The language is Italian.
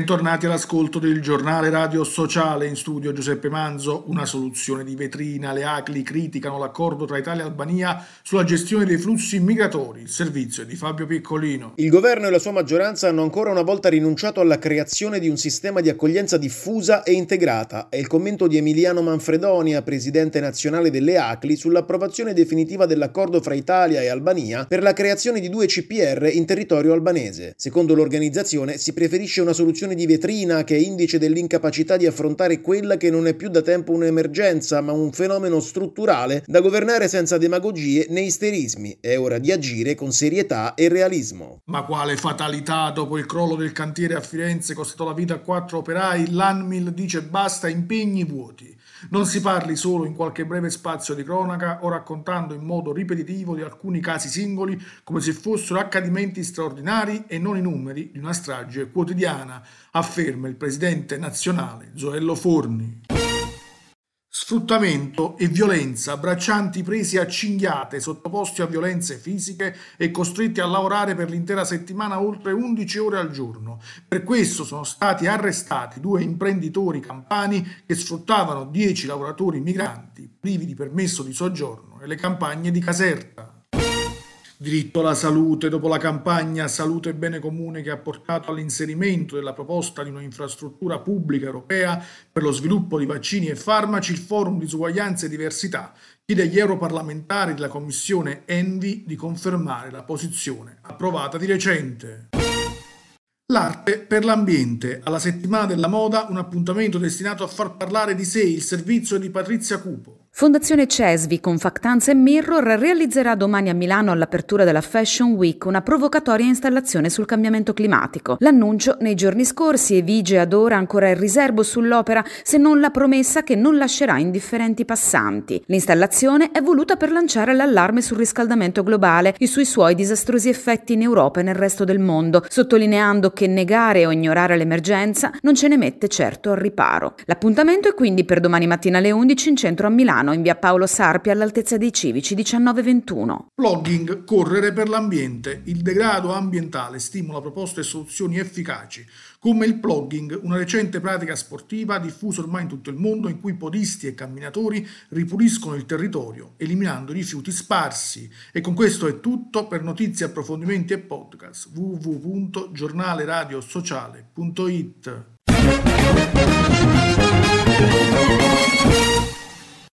Bentornati all'ascolto del giornale radio sociale in studio Giuseppe Manzo. Una soluzione di vetrina. Le ACLI criticano l'accordo tra Italia e Albania sulla gestione dei flussi migratori. Il servizio è di Fabio Piccolino. Il governo e la sua maggioranza hanno ancora una volta rinunciato alla creazione di un sistema di accoglienza diffusa e integrata. È il commento di Emiliano Manfredonia, presidente nazionale delle ACLI, sull'approvazione definitiva dell'accordo fra Italia e Albania per la creazione di due CPR in territorio albanese. Secondo l'organizzazione si preferisce una soluzione di vetrina che è indice dell'incapacità di affrontare quella che non è più da tempo un'emergenza, ma un fenomeno strutturale da governare senza demagogie né isterismi. È ora di agire con serietà e realismo. Ma quale fatalità dopo il crollo del cantiere a Firenze costato la vita a quattro operai, l'Anmil dice basta impegni vuoti. Non si parli solo in qualche breve spazio di cronaca o raccontando in modo ripetitivo di alcuni casi singoli come se fossero accadimenti straordinari e non i numeri di una strage quotidiana, afferma il presidente nazionale Zoello Forni. Sfruttamento e violenza, braccianti presi a cinghiate, sottoposti a violenze fisiche e costretti a lavorare per l'intera settimana oltre 11 ore al giorno. Per questo sono stati arrestati due imprenditori campani che sfruttavano 10 lavoratori migranti privi di permesso di soggiorno nelle campagne di Caserta. Diritto alla salute dopo la campagna Salute e Bene Comune che ha portato all'inserimento della proposta di un'infrastruttura pubblica europea per lo sviluppo di vaccini e farmaci, il Forum di Disuguaglianza e Diversità chiede agli europarlamentari della Commissione Envi di confermare la posizione approvata di recente. L'arte per l'ambiente. Alla settimana della moda un appuntamento destinato a far parlare di sé il servizio di Patrizia Cupo. Fondazione Cesvi con Factanza e Mirror realizzerà domani a Milano all'apertura della Fashion Week una provocatoria installazione sul cambiamento climatico. L'annuncio nei giorni scorsi e vige ad ora ancora il riservo sull'opera se non la promessa che non lascerà indifferenti passanti. L'installazione è voluta per lanciare l'allarme sul riscaldamento globale e sui suoi disastrosi effetti in Europa e nel resto del mondo, sottolineando che negare o ignorare l'emergenza non ce ne mette certo al riparo. L'appuntamento è quindi per domani mattina alle 11 in centro a Milano Milano in via Paolo Sarpi all'altezza dei Civici 1921. Blogging, correre per l'ambiente. Il degrado ambientale stimola proposte e soluzioni efficaci, come il blogging, una recente pratica sportiva diffusa ormai in tutto il mondo in cui podisti e camminatori ripuliscono il territorio, eliminando rifiuti sparsi. E con questo è tutto per notizie, approfondimenti e podcast www.giornaleradiosociale.it